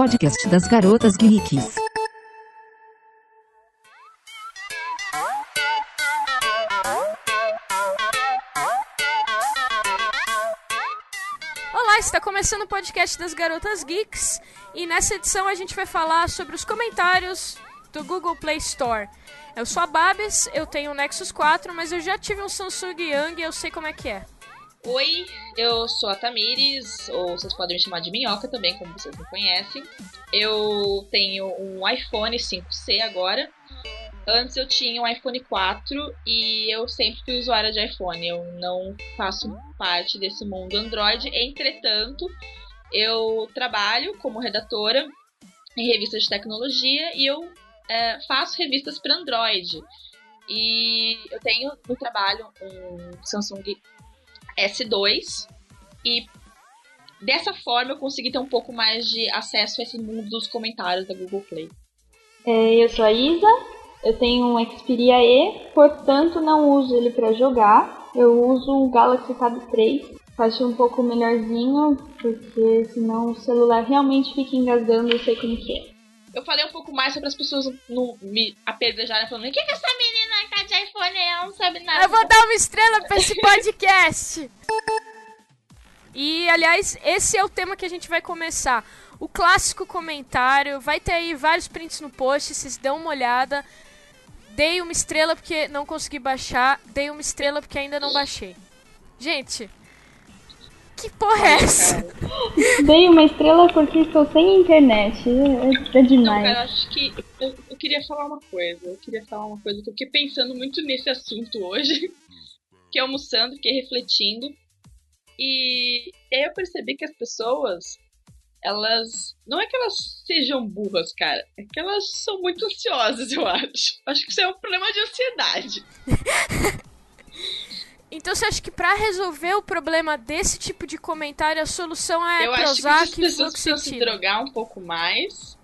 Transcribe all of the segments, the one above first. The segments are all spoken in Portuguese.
podcast das garotas geeks. Olá, está começando o podcast das Garotas Geeks e nessa edição a gente vai falar sobre os comentários do Google Play Store. Eu sou a Babs, eu tenho um Nexus 4, mas eu já tive um Samsung Young e eu sei como é que é. Oi, eu sou a Tamires, ou vocês podem me chamar de Minhoca também, como vocês me conhecem. Eu tenho um iPhone 5C agora. Antes eu tinha um iPhone 4 e eu sempre fui usuária de iPhone. Eu não faço parte desse mundo Android. Entretanto, eu trabalho como redatora em revistas de tecnologia e eu é, faço revistas para Android. E eu tenho no trabalho um Samsung S2 e dessa forma eu consegui ter um pouco mais de acesso a esse mundo dos comentários da Google Play. É, eu sou a Isa, eu tenho um Xperia E, portanto não uso ele para jogar. Eu uso um Galaxy Tab 3, acho um pouco melhorzinho, porque senão o celular realmente fica engasgando, eu sei como que é. Eu falei um pouco mais sobre as pessoas não me apedrejarem falando o que, que essa menina iPhone ela não sabe nada. Eu vou dar uma estrela pra esse podcast! E, aliás, esse é o tema que a gente vai começar. O clássico comentário. Vai ter aí vários prints no post, vocês dão uma olhada. Dei uma estrela porque não consegui baixar. Dei uma estrela porque ainda não baixei. Gente, que porra é essa? Dei uma estrela porque estou sem internet. É, é demais. Não, cara, acho que eu, eu, queria falar uma coisa. Eu queria falar uma coisa que eu fiquei pensando muito nesse assunto hoje. Que almoçando, fiquei refletindo. E aí eu percebi que as pessoas, elas. Não é que elas sejam burras, cara. É que elas são muito ansiosas, eu acho. Acho que isso é um problema de ansiedade. Então você acha que para resolver o problema desse tipo de comentário a solução é eu Prozac acho que as pessoas precisam se drogar um pouco mais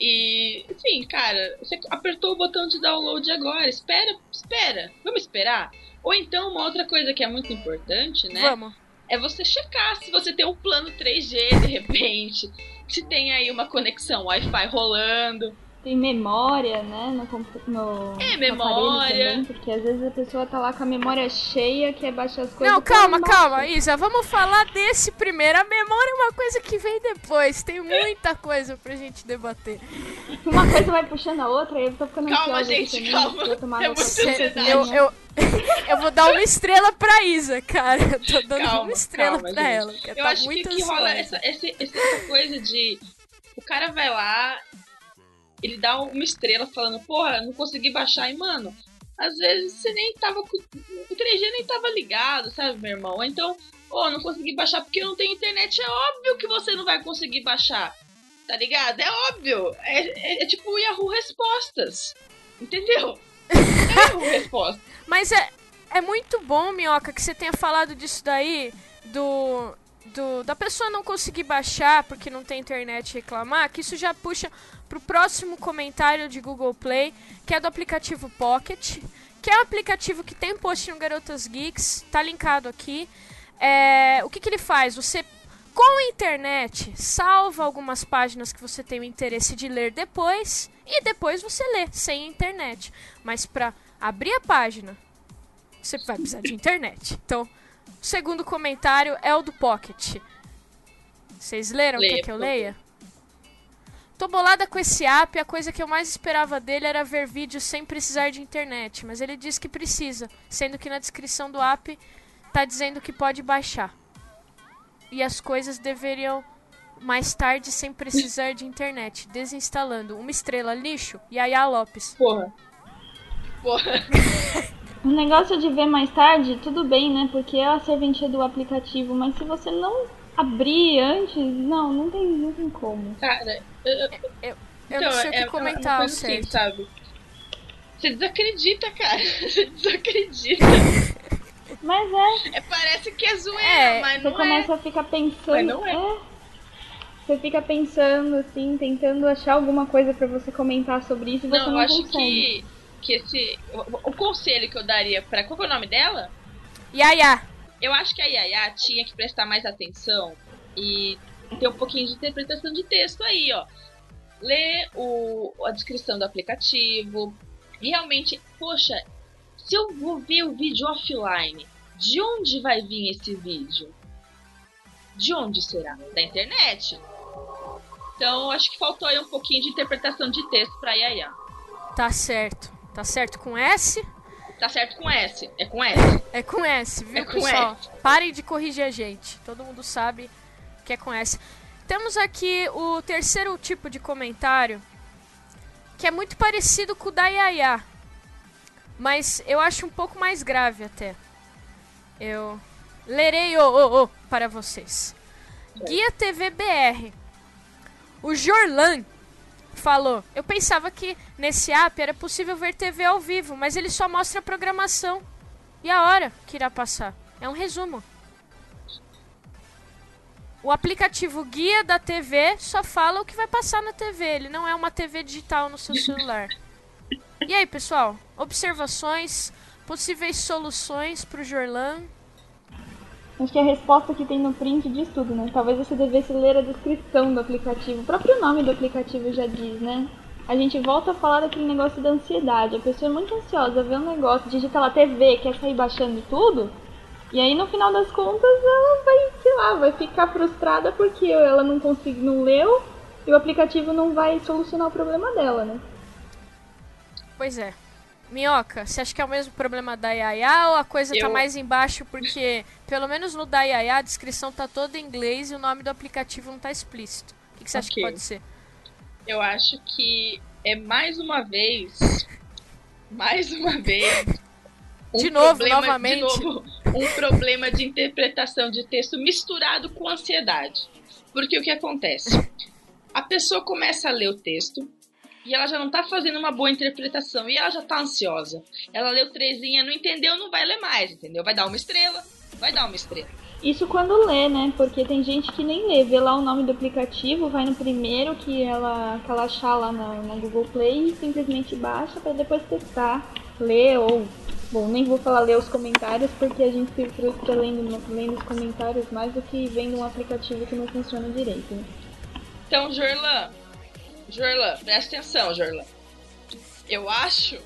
e assim, cara, você apertou o botão de download agora, espera, espera, vamos esperar. Ou então uma outra coisa que é muito importante, né? Vamos. É você checar se você tem um plano 3G de repente, se tem aí uma conexão Wi-Fi rolando tem memória, né, no, no, é, memória. também, porque às vezes a pessoa tá lá com a memória cheia, quer baixar as coisas. Não, calma, calma, Isa, vamos falar desse primeiro. A memória é uma coisa que vem depois, tem muita coisa pra gente debater. Uma coisa vai puxando a outra e eu tô ficando Calma, gente, também, calma. É muito eu, eu, eu vou dar uma estrela pra Isa, cara. Eu tô dando calma, uma estrela calma, pra gente. ela. Que eu tá acho muito que, que rola essa, essa, essa coisa de. O cara vai lá, ele dá uma estrela falando, porra, não consegui baixar. E, mano, às vezes você nem tava. O 3G nem tava ligado, sabe, meu irmão? Então, oh, não consegui baixar porque não tem internet. É óbvio que você não vai conseguir baixar. Tá ligado? É óbvio. É, é, é tipo o Yahoo Respostas. Entendeu? É Yahoo Respostas. Mas é, é muito bom, Minhoca, que você tenha falado disso daí, do, do da pessoa não conseguir baixar porque não tem internet e reclamar, que isso já puxa pro próximo comentário de Google Play, que é do aplicativo Pocket, que é um aplicativo que tem post no Garotas Geeks, tá linkado aqui. É, o que, que ele faz? Você, com a internet, salva algumas páginas que você tem o interesse de ler depois, e depois você lê sem internet. Mas para abrir a página, você vai precisar de internet. Então, o segundo comentário é o do Pocket. Vocês leram? Leia, Quer que eu leia? Tô bolada com esse app, a coisa que eu mais esperava dele era ver vídeos sem precisar de internet, mas ele diz que precisa, sendo que na descrição do app tá dizendo que pode baixar. E as coisas deveriam mais tarde sem precisar de internet, desinstalando uma estrela lixo e Yaya Lopes. Porra. Porra. O negócio de ver mais tarde, tudo bem, né? Porque é a serventia do aplicativo, mas se você não abrir antes, não, não tem, não tem como. Cara, eu, eu, eu, eu não sei o que é, comentar, é coisa certo. assim, sabe? Você desacredita, cara. Você desacredita. Mas é. É, parece que é zoeira, É, mas Você não começa é. a ficar pensando. Mas não é. Você fica pensando, assim, tentando achar alguma coisa pra você comentar sobre isso e você Não, não, eu acho consegue. que, que esse. O, o conselho que eu daria pra. Qual é o nome dela? Yaya. Eu acho que a Yaya tinha que prestar mais atenção e ter um pouquinho de interpretação de texto aí, ó. Lê o, a descrição do aplicativo. Realmente, poxa, se eu vou ver o vídeo offline, de onde vai vir esse vídeo? De onde será? Da internet. Então, acho que faltou aí um pouquinho de interpretação de texto pra Yaya. Tá certo. Tá certo com S? Tá certo com S. É com S. É com S, viu, É com pessoal? S. Parem de corrigir a gente. Todo mundo sabe que é com S. Temos aqui o terceiro tipo de comentário, que é muito parecido com o da Yaya. Mas eu acho um pouco mais grave até. Eu lerei o o, o para vocês. Guia TV BR. O Jorlan falou: Eu pensava que nesse app era possível ver TV ao vivo, mas ele só mostra a programação e a hora que irá passar. É um resumo. O aplicativo Guia da TV só fala o que vai passar na TV, ele não é uma TV digital no seu celular. E aí, pessoal? Observações, possíveis soluções pro Jorlan? Acho que a resposta que tem no print diz tudo, né? Talvez você devesse ler a descrição do aplicativo. O próprio nome do aplicativo já diz, né? A gente volta a falar daquele negócio da ansiedade. A pessoa é muito ansiosa, vê um negócio, digita lá TV, quer sair baixando tudo. E aí no final das contas ela vai, sei lá, vai ficar frustrada porque ela não conseguiu, não leu e o aplicativo não vai solucionar o problema dela, né? Pois é. Minhoca, você acha que é o mesmo problema da Yaya ou a coisa tá Eu- mais embaixo porque, pelo menos no da Yaya, a descrição tá toda em inglês e o nome do aplicativo não tá explícito? O que, que você acha que Ok. pode ser? Eu acho que é mais uma vez. Mais uma vez. um De novo, problema- novamente. De novo, um problema de interpretação de texto misturado com ansiedade. Porque o que acontece? A pessoa começa a ler o texto e ela já não tá fazendo uma boa interpretação e ela já tá ansiosa. Ela leu trezinha, não entendeu, não vai ler mais, entendeu? Vai dar uma estrela, vai dar uma estrela. Isso quando lê, né? Porque tem gente que nem lê, vê lá o nome do aplicativo, vai no primeiro que ela, que ela achar lá na, na Google Play e simplesmente baixa para depois testar, ler ou. Bom, nem vou falar ler os comentários porque a gente se frustra lendo, lendo os comentários mais do que vendo um aplicativo que não funciona direito. Né? Então, Jorlan, Jorlan, presta atenção, Jorlan. Eu acho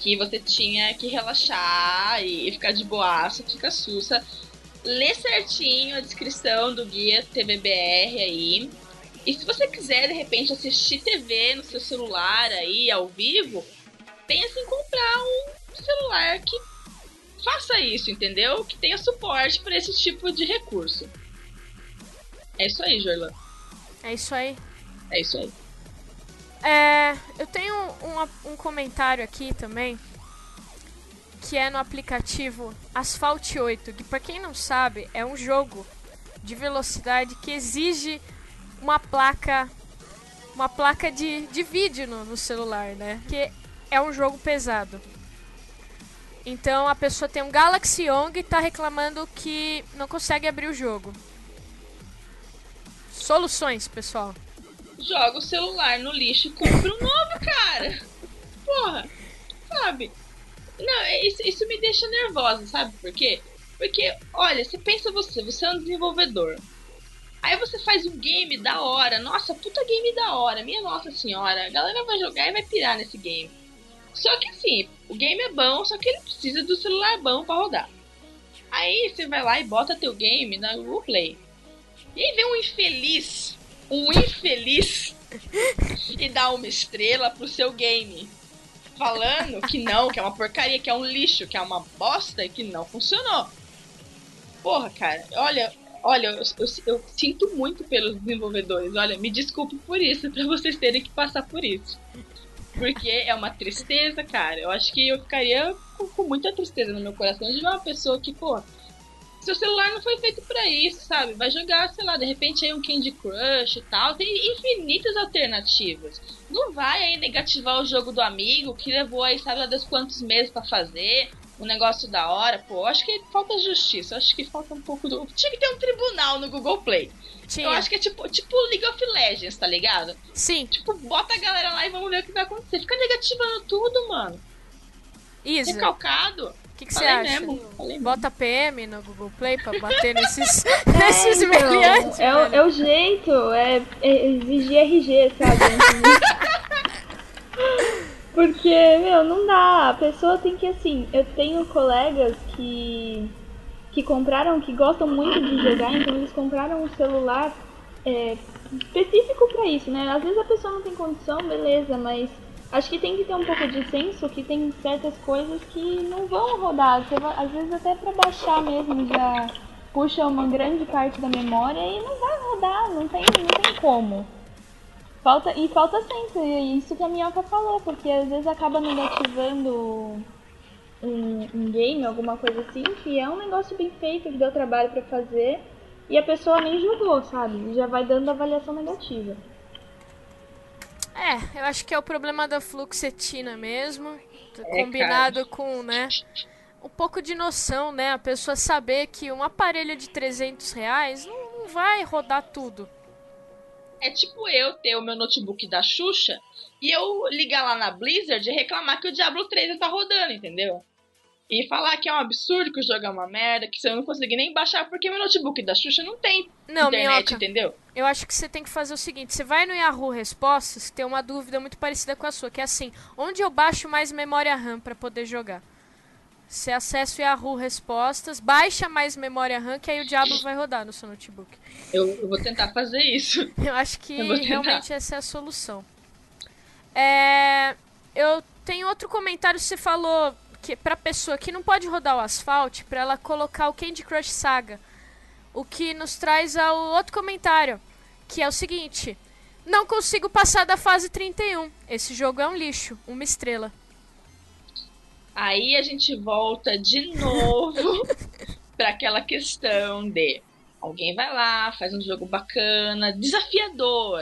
que você tinha que relaxar e ficar de boaça, fica sussa. Lê certinho a descrição do guia TVBR aí. E se você quiser, de repente, assistir TV no seu celular aí, ao vivo, pensa em comprar um celular que faça isso, entendeu? Que tenha suporte para esse tipo de recurso. É isso aí, Jorlan. É isso aí. É isso aí. É, eu tenho um, um comentário aqui também, que é no aplicativo Asphalt 8, que pra quem não sabe, é um jogo de velocidade que exige uma placa uma placa de, de vídeo no, no celular, né? Que é um jogo pesado. Então a pessoa tem um Galaxy Young e tá reclamando que não consegue abrir o jogo. Soluções, pessoal. Joga o celular no lixo e compra um novo, cara. Porra, sabe? Não, é- isso, isso me deixa nervosa, sabe por quê? Porque, olha, você pensa você, você é um desenvolvedor. Aí você faz um game da hora, nossa, puta game da hora, minha nossa senhora, a galera vai jogar e vai pirar nesse game. Só que assim, o game é bom, só que ele precisa do celular bom pra rodar. Aí você vai lá e bota teu game na Google Play. E aí vem um infeliz, um infeliz, e dá uma estrela pro seu game. Falando que não, que é uma porcaria, que é um lixo, que é uma bosta e que não funcionou. Porra, cara, olha, olha, eu, eu- eu sinto muito pelos desenvolvedores. Olha, me desculpe por isso, pra vocês terem que passar por isso. Porque é uma tristeza, cara. Eu acho que eu ficaria com, com muita tristeza no meu coração de uma pessoa que, pô, seu celular não foi feito pra isso, sabe? Vai jogar, sei lá, de repente aí um Candy Crush e tal. Tem infinitas alternativas. Não vai aí negativar o jogo do amigo que levou aí, sabe lá Deus quantos meses pra fazer. Um negócio da hora, pô. Acho que falta justiça. Acho que falta um pouco do. Tinha que ter um tribunal no Google Play. Tinha. Eu acho que é tipo, tipo League of Legends, tá ligado? Sim, Tipo, bota a galera lá e vamos ver o que vai acontecer. Fica negativando tudo, mano. Isa. Recalcado. O que, que você acha? mesmo. Bota PM no Google Play pra bater nesses, É, nesses então, meliantes. é, o- é o jeito, é, é exigir RG, sabe? Porque, meu, não dá. A pessoa tem que, assim, eu tenho colegas que, que compraram, que gostam muito de jogar, então eles compraram um celular é, específico pra isso, né? Às vezes a pessoa não tem condição, beleza, mas acho que tem que ter um pouco de senso que tem certas coisas que não vão rodar. Você às vezes até pra baixar mesmo já puxa uma grande parte da memória e não vai rodar, não tem, não tem como. Falta, e falta senso, e é isso que a Minhoca falou, porque às vezes acaba negativando um, um game, alguma coisa assim, que é um negócio bem feito, que deu trabalho pra fazer, e a pessoa nem jogou, sabe? Já vai dando avaliação negativa. É, eu acho que é o problema da fluoxetina mesmo. É, combinado com, né? Um pouco de noção, né? A pessoa saber que um aparelho de 300 reais não, não vai rodar tudo. É tipo eu ter o meu notebook da Xuxa e eu ligar lá na Blizzard e reclamar que o Diablo 3 não tá rodando, entendeu? E falar que é um absurdo, que o jogo é uma merda, que eu não consegui nem baixar porque meu notebook da Xuxa não tem Não, internet, minhoca. entendeu? Eu acho que você tem que fazer o seguinte: você vai no Yahoo Respostas, tem uma dúvida muito parecida com a sua, que é assim: onde eu baixo mais memória RAM para poder jogar? Você acessa o Yahoo Respostas, baixa mais memória RAM, que aí o diabo vai rodar no seu notebook. Eu, eu vou tentar fazer isso. Eu acho que Eu realmente essa é a solução. É, eu tenho outro comentário. Você falou que pra pessoa que não pode rodar o Asphalt, pra ela colocar o Candy Crush Saga. O que nos traz ao outro comentário, que é o seguinte: Não consigo passar da fase 31. Esse jogo é um lixo, uma estrela. Aí a gente volta de novo pra aquela questão de alguém vai lá, faz um jogo bacana, desafiador,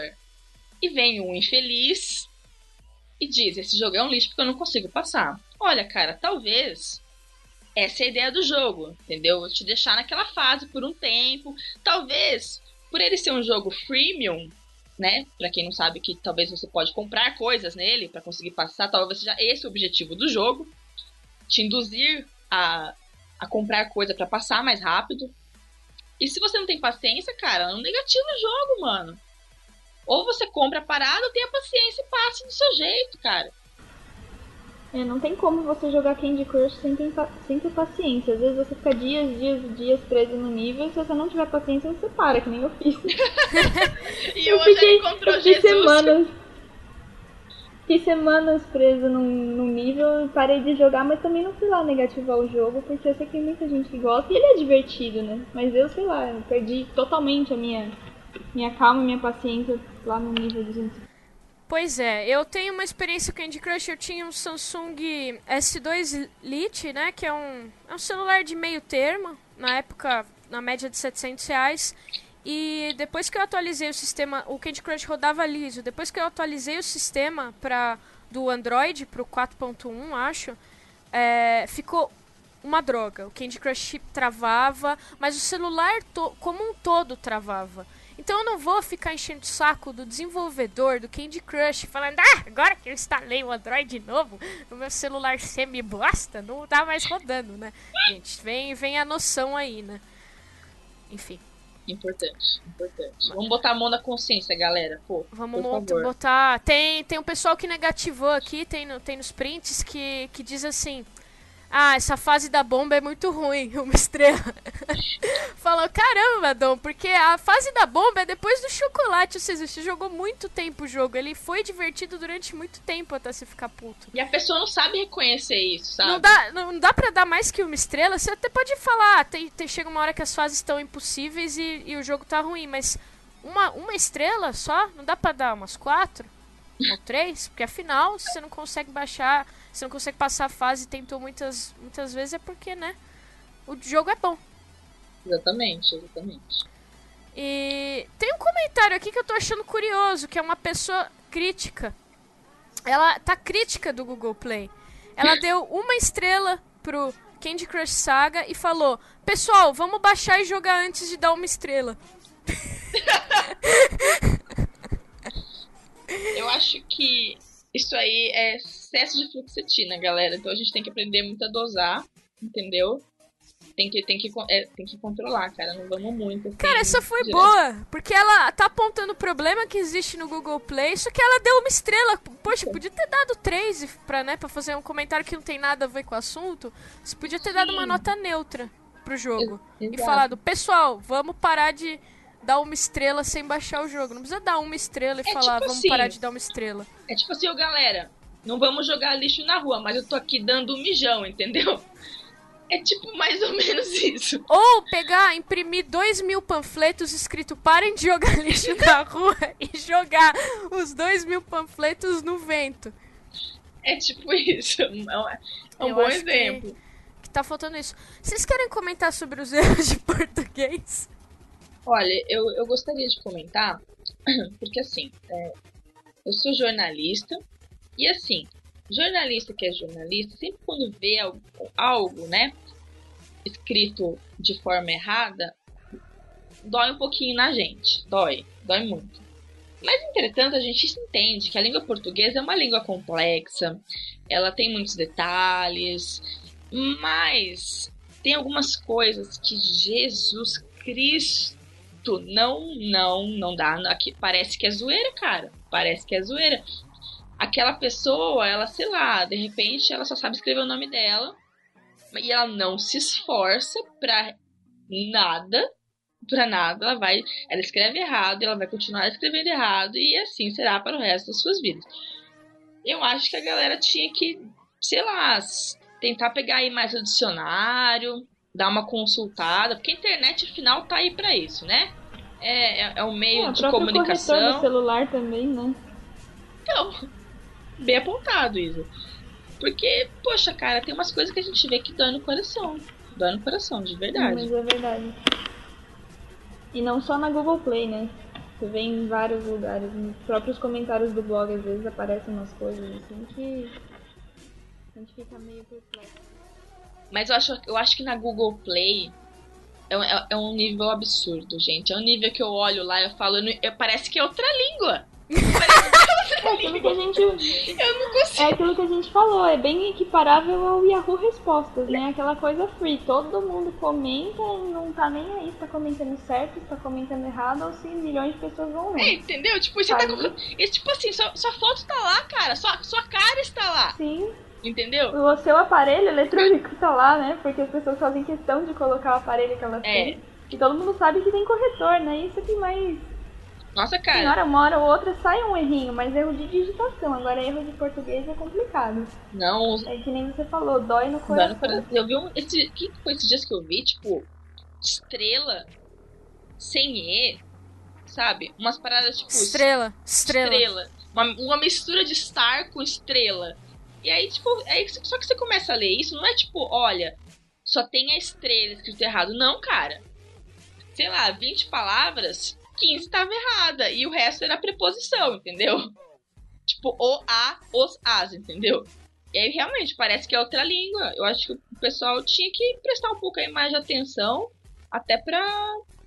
e vem um infeliz e diz: Esse jogo é um lixo porque eu não consigo passar. Olha, cara, talvez essa é a ideia do jogo, entendeu? Vou te deixar naquela fase por um tempo. Talvez, por ele ser um jogo freemium, né? Pra quem não sabe que talvez você pode comprar coisas nele pra conseguir passar, talvez seja esse o objetivo do jogo te induzir a, a comprar coisa pra passar mais rápido. E se você não tem paciência, cara, não negativa o jogo, mano. Ou você compra a parada, ou tenha paciência e passe do seu jeito, cara. É, não tem como você jogar Candy Crush sem ter, sem ter paciência. Às vezes você fica dias, dias e dias preso no nível e se você não tiver paciência, você para, que nem eu fiz. E hoje ele encontrou eu fiquei Jesus. semanas. Fiquei semanas preso num, num nível e parei de jogar, mas também não fui lá negativar o jogo, porque eu sei que tem muita gente que gosta e ele é divertido, né? Mas eu, sei lá, eu perdi totalmente a minha, minha calma e minha paciência lá no nível 200. Pois é, eu tenho uma experiência com Candy Crush. Eu tinha um Samsung S2 Lite, né? Que é um, é um celular de meio termo. Na época, na média de 700 reais. E depois que eu atualizei o sistema, o Candy Crush rodava liso. Depois que eu atualizei o sistema pra, do Android pro 4.1, acho, é, ficou uma droga. O Candy Crush travava, mas o celular como um todo travava. Então eu não vou ficar enchendo o saco do desenvolvedor do Candy Crush falando, ah, agora que eu instalei o Android novo, o meu celular semi-bosta não tá mais rodando, né? Gente, vem, vem a noção aí, né? Enfim, Importante, importante. Vamos botar a mão na consciência, galera. Pô, vamos botar. Tem, tem um pessoal que negativou aqui, tem, no, tem nos prints, que, que diz assim. Ah, essa fase da bomba é muito ruim, uma estrela. Falou, caramba, Dom, porque a fase da bomba é depois do chocolate. Ou seja, você jogou muito tempo o jogo. Ele foi divertido durante muito tempo até você ficar puto. E a pessoa não sabe reconhecer isso, sabe? Não dá, não dá pra dar mais que uma estrela. Você até pode falar, ah, tem, tem- chega uma hora que as fases estão impossíveis e, e o jogo tá ruim, mas uma, uma estrela só? Não dá pra dar umas quatro? Ou três? Porque afinal, se você não consegue baixar, se você não consegue passar a fase e tentou muitas, muitas vezes, é porque, né? O jogo é bom. Exatamente, exatamente. E tem um comentário aqui que eu tô achando curioso, que é uma pessoa crítica. Ela tá crítica do Google Play. Ela deu uma estrela pro Candy Crush Saga e falou: Pessoal, vamos baixar e jogar antes de dar uma estrela. Eu acho que isso aí é excesso de fluoxetina, galera. Então a gente tem que aprender muito a dosar, entendeu? Tem que, tem, que, é, tem que controlar, cara. Não vamos muito. Assim, cara, essa foi direto. boa. Porque ela tá apontando o problema que existe no Google Play, só que ela deu uma estrela. Poxa, podia ter dado três pra, né, pra fazer um comentário que não tem nada a ver com o assunto. Você podia ter Sim. dado uma nota neutra pro jogo. Exato. E falado, pessoal, vamos parar de dar uma estrela sem baixar o jogo. Não precisa dar uma estrela e é falar, tipo vamos assim, parar de dar uma estrela. É tipo assim, ô galera, não vamos jogar lixo na rua, mas eu tô aqui dando um mijão, entendeu? É tipo mais ou menos isso. Ou pegar, imprimir dois mil panfletos escrito parem de jogar lixo na rua e jogar os dois mil panfletos no vento. É tipo isso. É um, é um bom exemplo. Que, que tá faltando isso. Vocês querem comentar sobre os erros de português? Olha, eu, eu gostaria de comentar, porque assim, é, eu sou jornalista, e assim, jornalista que é jornalista, sempre quando vê algo, algo, né, escrito de forma errada, dói um pouquinho na gente. Dói, dói muito. Mas, entretanto, a gente entende que a língua portuguesa é uma língua complexa, ela tem muitos detalhes, mas tem algumas coisas que Jesus Cristo não, não, não dá. Aqui, parece que é zoeira, cara. Parece que é zoeira aquela pessoa, ela, sei lá, de repente ela só sabe escrever o nome dela e ela não se esforça pra nada, pra nada, ela vai, ela escreve errado, ela vai continuar escrevendo errado e assim será para o resto das suas vidas. Eu acho que a galera tinha que, sei lá, tentar pegar aí mais o dicionário, dar uma consultada, porque a internet afinal tá aí para isso, né? É, é, é um meio é, de comunicação. Do celular também, né? Então, bem apontado, Isa. Porque, poxa, cara, tem umas coisas que a gente vê que dói no coração. Dói no coração, de verdade. Mas é verdade. E não só na Google Play, né? Você vê em vários lugares. Nos próprios comentários do blog, às vezes, aparecem umas coisas assim que. A gente fica meio perplexo. Mas eu acho, eu acho que na Google Play é, é, é, um nível absurdo, gente. É um nível que eu olho lá e eu falo, eu, parece que é outra língua. É aquilo que a gente. Eu não consigo. É aquilo que a gente falou, é bem equiparável ao Yahoo Respostas, né? Aquela coisa free. Todo mundo comenta e não tá nem aí se tá comentando certo, se tá comentando errado ou se milhões de pessoas vão ler. É, entendeu? Tipo, você tá e, tipo assim, sua, sua foto tá lá, cara. Sua, sua cara está lá. Sim. Entendeu? O seu aparelho eletrônico tá lá, né? Porque as pessoas fazem questão de colocar o aparelho que elas é. têm. E todo mundo sabe que tem corretor, né? Isso que mais nossa, cara. Senhora, uma hora ou outra sai um errinho, mas erro de digitação. Agora, erro de português é complicado. Não. É que nem você falou, dói no coração. Dói no coração. Eu vi um. Esse, que foi esses dias que eu vi? Tipo, estrela sem E, sabe? Umas paradas tipo. Estrela. Estrela. estrela. Uma, uma mistura de star com estrela. E aí, tipo, aí, só que você começa a ler isso, não é tipo, olha, só tem a estrela escrito errado. Não, cara. Sei lá, 20 palavras 15 estava errada e o resto era preposição, entendeu? Tipo, o, a, os, as, entendeu? E aí realmente parece que é outra língua. Eu acho que o pessoal tinha que prestar um pouco aí mais de atenção, até pra,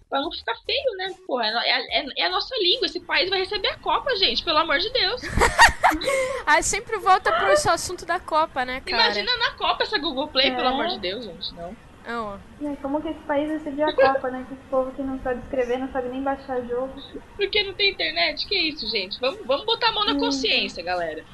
pra não ficar feio, né? Porra, é, é, é, a nossa língua. Esse país vai receber a Copa, gente, pelo amor de Deus. aí sempre volta pro assunto da Copa, né, cara? Imagina na Copa essa Google Play, é. pelo amor de Deus, gente, não. Oh. como que esse país decidiu a Copa, né? Que esse povo que não sabe escrever, não sabe nem baixar jogo. Porque não tem internet? Que isso, gente? Vamos, vamos botar a mão na hum. consciência, galera.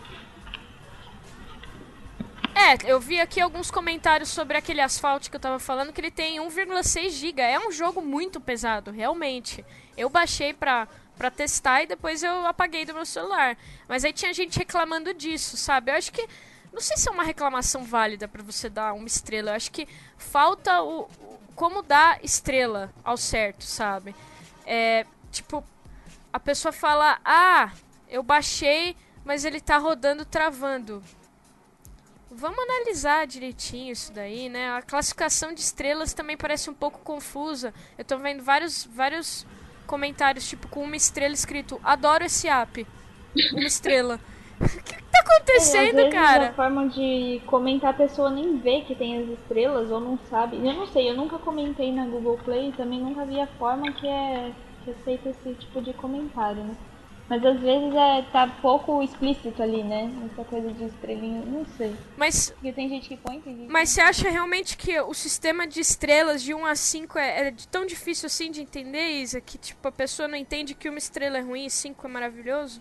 É, eu vi aqui alguns comentários sobre aquele asfalto que eu tava falando, que ele tem 1,6 GB. É um jogo muito pesado, realmente. Eu baixei pra, pra testar e depois eu apaguei do meu celular. Mas aí tinha gente reclamando disso, sabe? Eu acho que não sei se é uma reclamação válida para você dar uma estrela. Eu acho que falta o, o, como dar estrela ao certo, sabe? É, tipo, a pessoa fala: "Ah, eu baixei, mas ele tá rodando travando". Vamos analisar direitinho isso daí, né? A classificação de estrelas também parece um pouco confusa. Eu tô vendo vários vários comentários tipo com uma estrela escrito: "Adoro esse app". Uma estrela. O que tá acontecendo, é, cara? A forma de comentar, a pessoa nem vê que tem as estrelas ou não sabe. Eu não sei, eu nunca comentei na Google Play, também nunca vi a forma que é, que é feito esse tipo de comentário, né? Mas às vezes é, tá pouco explícito ali, né? Essa coisa de estrelinha, não sei. Mas, Porque tem gente que põe, tem gente mas você acha realmente que o sistema de estrelas de 1 a 5 é, é tão difícil assim de entender, Isa? Que tipo, a pessoa não entende que uma estrela é ruim e 5 é maravilhoso?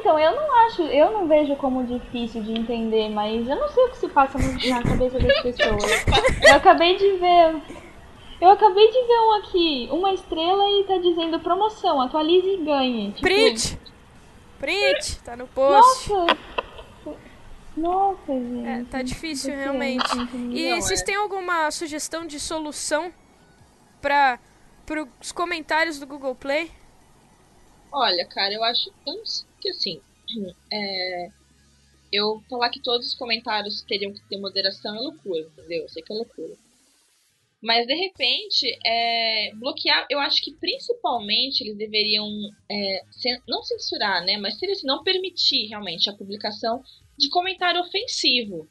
Então, eu não acho, eu não vejo como difícil de entender, mas eu não sei o que se passa na cabeça das pessoas. Eu acabei de ver. Eu acabei de ver um aqui, uma estrela e tá dizendo promoção, atualize e ganhe. Tipo, Print! Print! Tá no post. Nossa! Nossa, gente. É, tá difícil Porque, realmente. entendeu? E Não, vocês é. têm alguma sugestão de solução para os comentários do Google Play? Olha, cara, eu acho que assim. é, eu falar que todos os comentários teriam que ter moderação é loucura, entendeu? Eu sei que é loucura. Mas de repente, é, bloquear, eu acho que principalmente eles deveriam é, não censurar, né? Mas seria assim, não permitir realmente a publicação de comentário ofensivo.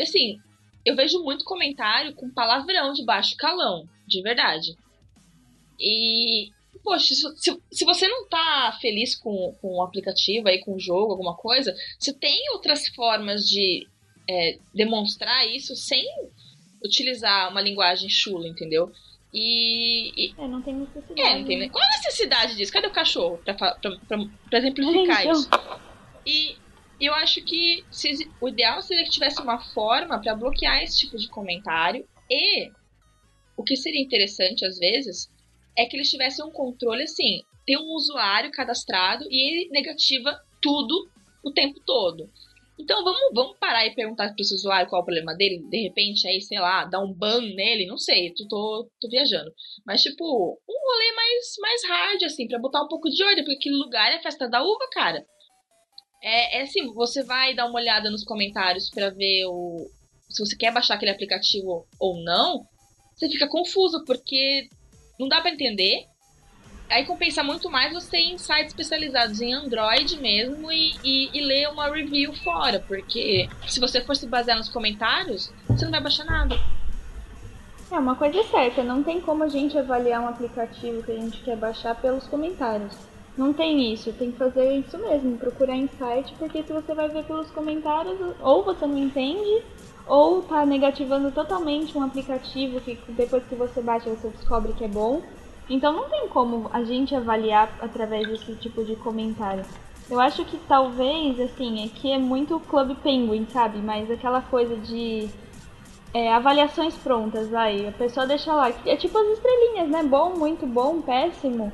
Assim, eu vejo muito comentário com palavrão de baixo calão, de verdade. E, poxa, se, se, se você não tá feliz com, com o aplicativo aí, com o jogo, alguma coisa, você tem outras formas de é, demonstrar isso sem utilizar uma linguagem chula, entendeu? E, e- É, não tem necessidade. é, não tem, né? Qual a necessidade disso? Cadê o cachorro pra, pra, pra, pra exemplificar Então. isso? E eu acho que se o ideal seria que tivesse uma forma pra bloquear esse tipo de comentário e o que seria interessante às vezes é que eles tivessem um controle assim, tem um usuário cadastrado e ele negativa tudo o tempo todo. Então vamos, vamos parar e perguntar para esse usuário qual é o problema dele, de repente aí, sei lá, dar um ban nele, não sei, tô, tô, tô viajando. Mas tipo, um rolê mais, mais hard, assim, pra botar um pouco de ordem, porque aquele lugar é festa da uva, cara. É, é assim, você vai dar uma olhada nos comentários pra ver o. Se você quer baixar aquele aplicativo ou não, você fica confuso, porque não dá pra entender. Aí compensa muito mais você ir em sites especializados em Android mesmo e, e, e ler uma review fora, porque se você for se basear nos comentários, você não vai baixar nada. É, uma coisa certa, não tem como a gente avaliar um aplicativo que a gente quer baixar pelos comentários. Não tem isso, tem que fazer isso mesmo, procurar em site, porque se você vai ver pelos comentários, ou você não entende, ou tá negativando totalmente um aplicativo que depois que você baixa você descobre que é bom. Então não tem como a gente avaliar através desse tipo de comentário. Eu acho que talvez, assim, que é muito Club Penguin, sabe? Mas aquela coisa de é, avaliações prontas, vai. A pessoa deixa lá. É tipo as estrelinhas, né? Bom, muito bom, péssimo.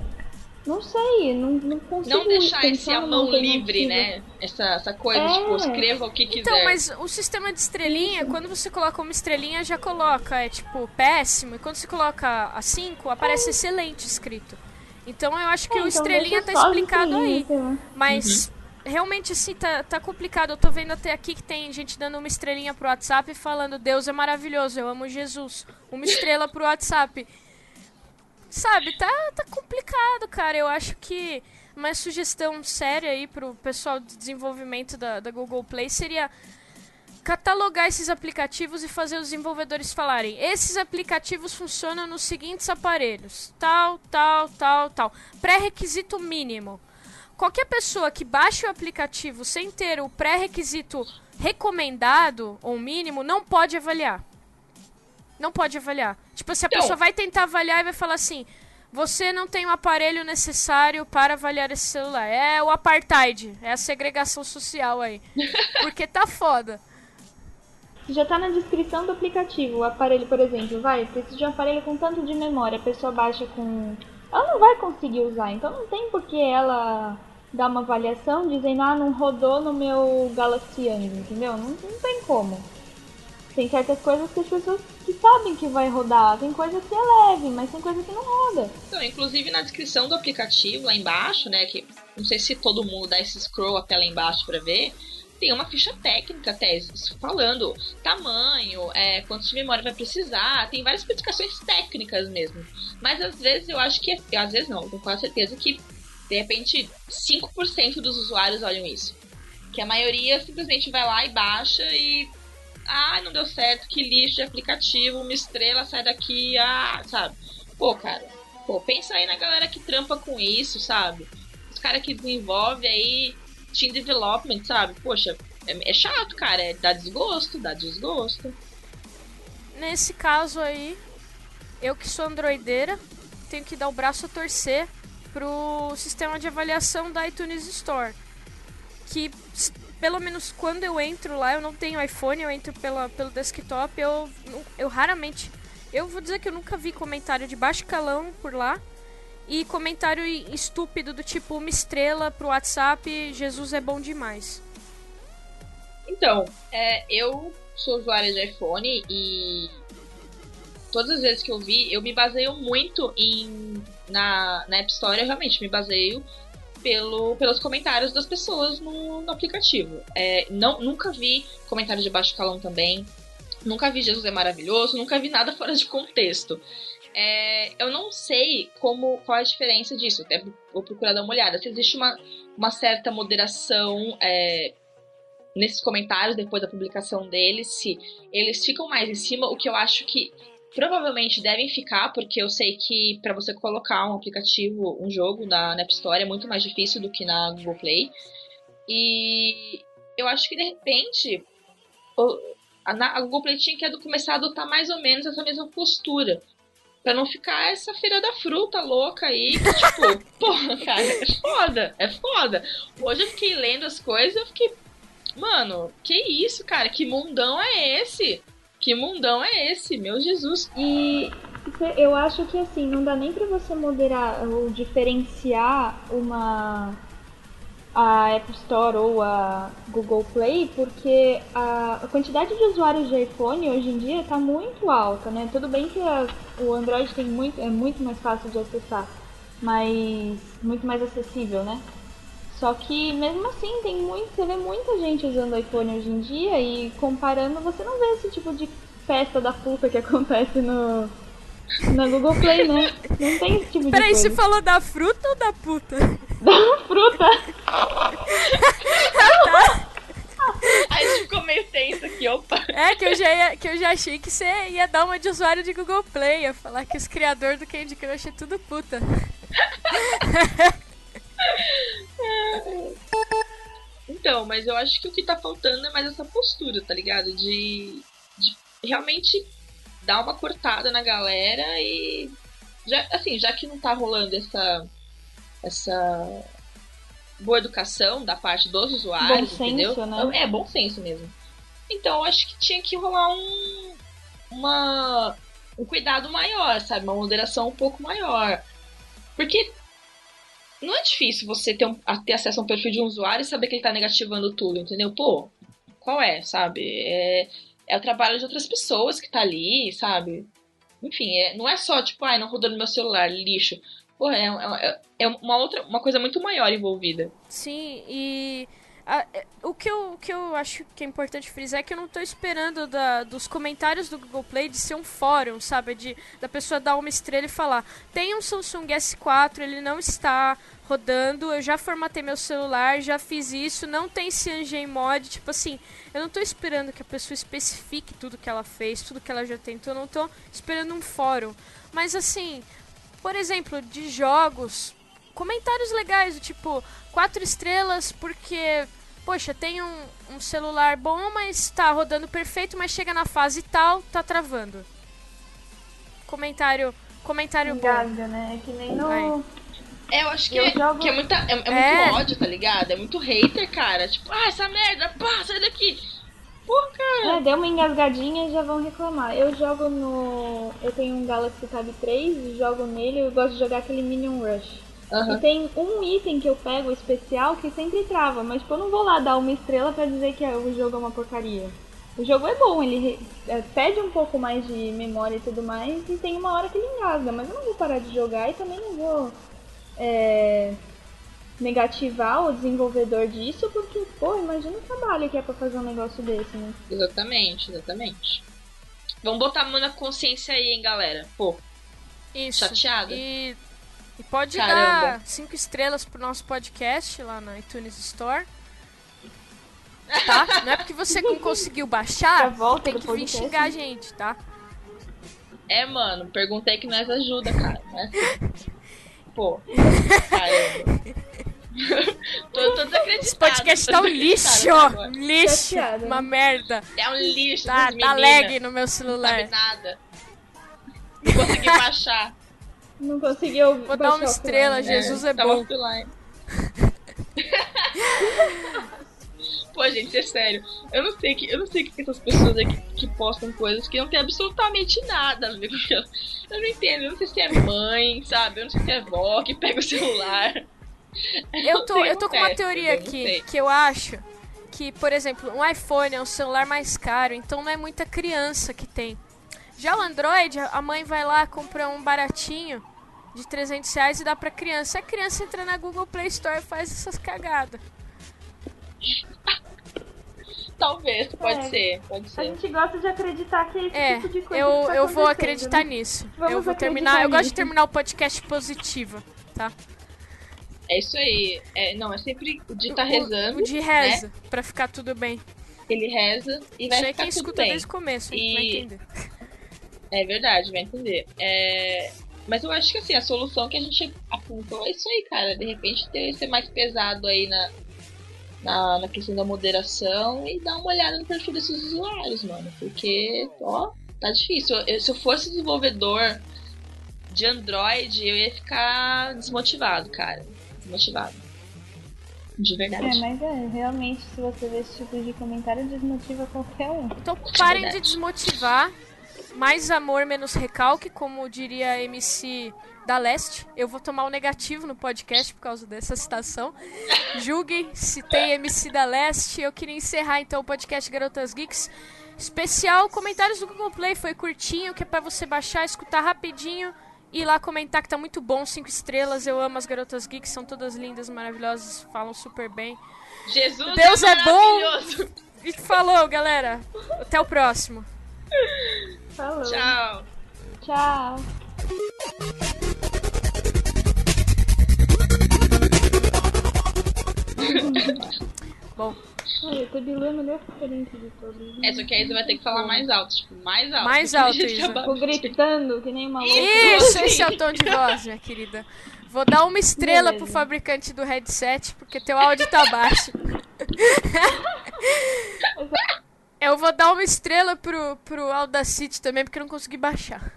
Não sei, não, não consigo Não deixar esse a mão livre, né? Essa, essa coisa, É. tipo, escreva o que quiser. Então, mas o sistema de estrelinha, quando você coloca uma estrelinha, já coloca, é tipo, péssimo. E quando você coloca a 5, aparece excelente escrito. Então eu acho que É, o então estrelinha tá explicado aí. lá. Mas realmente assim tá, tá complicado. Eu tô vendo até aqui que tem gente dando uma estrelinha pro WhatsApp e falando Deus é maravilhoso, eu amo Jesus. Uma estrela pro WhatsApp. Sabe, tá, tá complicado, cara. Eu acho que uma sugestão séria aí pro pessoal de desenvolvimento da, da Google Play seria catalogar esses aplicativos e fazer os desenvolvedores falarem: esses aplicativos funcionam nos seguintes aparelhos, tal, tal, tal, tal. Pré-requisito mínimo. Qualquer pessoa que baixe o aplicativo sem ter o pré-requisito recomendado ou mínimo não pode avaliar. Não pode avaliar. Tipo, se a Então- pessoa vai tentar avaliar e vai falar assim: você não tem o aparelho necessário para avaliar esse celular. É o apartheid, é a segregação social aí. Porque tá foda. Já tá na descrição do aplicativo. O aparelho, por exemplo, vai, precisa de um aparelho com tanto de memória. A pessoa baixa com. Ela não vai conseguir usar, então não tem por que ela dar uma avaliação dizendo, ah, não rodou no meu Galaxy entendeu? Não, não tem como. Tem certas coisas que as pessoas que sabem que vai rodar. Tem coisa que é leve, mas tem coisa que não roda. Então, inclusive na descrição do aplicativo, lá embaixo, né? Que não sei se todo mundo dá esse scroll até lá embaixo pra ver. Tem uma ficha técnica até falando tamanho, é, quanto de memória vai precisar, tem várias especificações técnicas mesmo. Mas às vezes eu acho que, é- às vezes não, tenho quase certeza que de repente 5% dos usuários olham isso. Que a maioria simplesmente vai lá e baixa e. Ah, não deu certo, que lixo de aplicativo, uma estrela sai daqui, ah, sabe? Pô, cara, Pô, pensa aí na galera que trampa com isso, sabe? Os caras que desenvolvem aí team development, sabe? Poxa, é, é chato, cara. É, dá desgosto, dá desgosto. Nesse caso aí, eu que sou androideira, tenho que dar o braço a torcer pro sistema de avaliação da iTunes Store. Que pelo menos quando eu entro lá, eu não tenho iPhone, eu entro pela, pelo desktop, eu, eu raramente. Eu vou dizer que eu nunca vi comentário de baixo calão por lá. E comentário estúpido do tipo uma estrela pro WhatsApp, Jesus é bom demais. Então, é, eu sou usuária de iPhone e todas as vezes que eu vi, eu me baseio muito em na, na App Store, eu realmente me baseio pelo, pelos comentários das pessoas no, no aplicativo. É, não, nunca vi comentário de baixo calão também. Nunca vi Jesus é maravilhoso, nunca vi nada fora de contexto. É, eu não sei como qual é a diferença disso, até vou procurar dar uma olhada. Se existe uma, uma certa moderação é, nesses comentários depois da publicação deles, se eles ficam mais em cima, o que eu acho que provavelmente devem ficar, porque eu sei que para você colocar um aplicativo, um jogo na, na App Store é muito mais difícil do que na Google Play. E eu acho que de repente a, Google Play tinha que começar a adotar mais ou menos essa mesma postura. Pra não ficar essa feira da fruta louca aí, que, tipo, porra, cara, é foda, é foda. Hoje eu fiquei lendo as coisas eu fiquei, mano, que isso, cara, que mundão é esse? Que mundão é esse, meu Jesus? E eu acho que assim, não dá nem para você moderar ou diferenciar uma a App Store ou a Google Play, porque a, a quantidade de usuários de iPhone hoje em dia está muito alta, né? Tudo bem que a, o Android tem muito, é muito mais fácil de acessar, mas muito mais acessível, né? Só que mesmo assim tem muito, você vê muita gente usando iPhone hoje em dia e comparando você não vê esse tipo de festa da puta que acontece no na Google Play, né? Não tem esse tipo de Peraí, você falou da fruta ou da puta? Da fruta. A gente ficou meio tenso aqui, opa. É, que eu já, ia, que eu já achei que você ia dar uma de usuário de Google Play, ia falar que os criadores do Candy Crush é tudo puta. Então, mas eu acho que o que tá faltando é mais essa postura, tá ligado? De, de realmente dar uma cortada na galera e. Já, assim, já que não tá rolando essa. essa boa educação da parte dos usuários, Bom senso, entendeu? né? É, bom senso mesmo. Então eu acho que tinha que rolar um. uma. um cuidado maior, sabe? Uma moderação um pouco maior. Porque não é difícil você ter, um, ter acesso a um perfil de um usuário e saber que ele tá negativando tudo, entendeu? Pô, qual é, sabe? É, é o trabalho de outras pessoas que tá ali, sabe? Enfim, é, não é só tipo, ai, não rodou no meu celular, lixo. Porra, é, é, é uma outra, uma coisa muito maior envolvida. Sim, e a- é, o, que eu, o que eu acho que é importante frisar é que eu não tô esperando da, dos comentários do Google Play de ser um fórum, sabe? De, da pessoa dar uma estrela e falar: tem um Samsung S4, ele não está rodando, eu já formatei meu celular, já fiz isso, não tem CyanogenMod. Tipo assim, eu não tô esperando que a pessoa especifique tudo que ela fez, tudo que ela já tentou, eu não tô esperando um fórum. Mas assim, por exemplo, de jogos, comentários legais, do tipo, quatro estrelas porque, poxa, tem um, um celular bom, mas tá rodando perfeito, mas chega na fase tal, tá travando. Comentário, comentário bom. Engasga, né? É que nem no. É, eu acho que, Eu é, jogo- que é, muita, é, é muito É. ódio, tá ligado? É muito hater, cara. Tipo, ah, essa merda, pá, sai daqui. Porra, cara. É, deu uma engasgadinha e já vão reclamar. Eu jogo no. Eu tenho um Galaxy Tab 3 e jogo nele eu gosto de jogar aquele Minion Rush. Aham. E tem um item que eu pego especial que sempre trava, mas tipo, eu não vou lá dar uma estrela pra dizer que o jogo é uma porcaria. O jogo é bom, ele é, pede um pouco mais de memória e tudo mais, e tem uma hora que ele engasga, mas eu não vou parar de jogar e também não vou é, negativar o desenvolvedor disso, porque, pô, imagina o trabalho que é pra fazer um negócio desse, né? Exatamente, exatamente. Vamos botar a mão na consciência aí, hein, galera. Pô, Isso. chateada? E, e pode Caramba. dar cinco estrelas pro nosso podcast lá na iTunes Store. Tá? Não é porque você não conseguiu baixar, volta tem que vir podcast. xingar a gente, tá? É, mano, perguntei que nós ajuda, cara. É assim. Pô, caramba. tô, tô desacreditado. Esse podcast tá um lixo! agora. Lixo! Uma merda! É um lixo, Tá, essas tá meninas. lag no meu Não sabe celular. nada. Não consegui baixar. Não conseguiu. Vou dar uma estrela. Jesus é tava bom. offline. Pô, gente, é sério. Eu não sei que eu não sei que essas pessoas aqui que postam coisas que não tem absolutamente nada a ver com aquilo. Eu não entendo. Eu não sei se é mãe, sabe? Eu não sei se é vó que pega o celular. Eu tô, sei o eu tô com uma teoria eu aqui, que eu acho que, por exemplo, um iPhone é um celular mais caro, então não é muita criança que tem. Já o Android, a mãe vai lá, compra um baratinho de 300 reais e dá pra criança. A criança entra na Google Play Store e faz essas cagadas. Talvez, pode É. ser, pode A ser. gente gosta de acreditar que é esse É, tipo de coisa eu, que tá eu vou acreditar né? nisso. Vamos eu vou terminar. Eu gosto de nisso. terminar o podcast positivo, tá? É isso aí. É, não, é sempre o de tá rezando. O de reza, pra ficar tudo bem. Ele reza e vai Isso aí ficar quem tudo escuta bem. desde o começo, hein? vai E- entender. É verdade, vai entender. É, Mas eu acho que assim, a solução que a gente apontou é isso aí, cara. De repente ter, ser mais pesado aí na, na, na questão da moderação e dar uma olhada no perfil desses usuários, mano. Porque, ó, tá difícil. Eu- se eu fosse desenvolvedor de Android, eu ia ficar desmotivado, cara. Desmotivado. De verdade. É, mas é, realmente, se você vê esse tipo de comentário, desmotiva qualquer um. Então parem de desmotivar. Mais amor, menos recalque, como diria a MC da Leste. Eu vou tomar o negativo no podcast por causa dessa citação. Julguem se tem MC da Leste. Eu queria encerrar então o podcast Garotas Geeks. Especial comentários do Google Play. Foi curtinho, que é pra você baixar, escutar rapidinho e ir lá comentar que tá muito bom. Cinco estrelas. Eu amo as Garotas Geeks. São todas lindas, maravilhosas. Falam super bem. Jesus Deus é bom! maravilhoso! E falou, galera. Até o próximo. Falou. Tchau! Tchau. Bom. Ai, o é a melhor referência de todos. né? É, só que aí você vai ter que falar mais alto, tipo, mais alto. Mais alto, Isa. Ficou gritando que nem uma louca. Isso, esse é o tom de voz, minha querida. Vou dar uma estrela Beleza. pro fabricante do headset, porque teu áudio tá baixo. Eu vou dar uma estrela pro, pro Audacity também, porque eu não consegui baixar.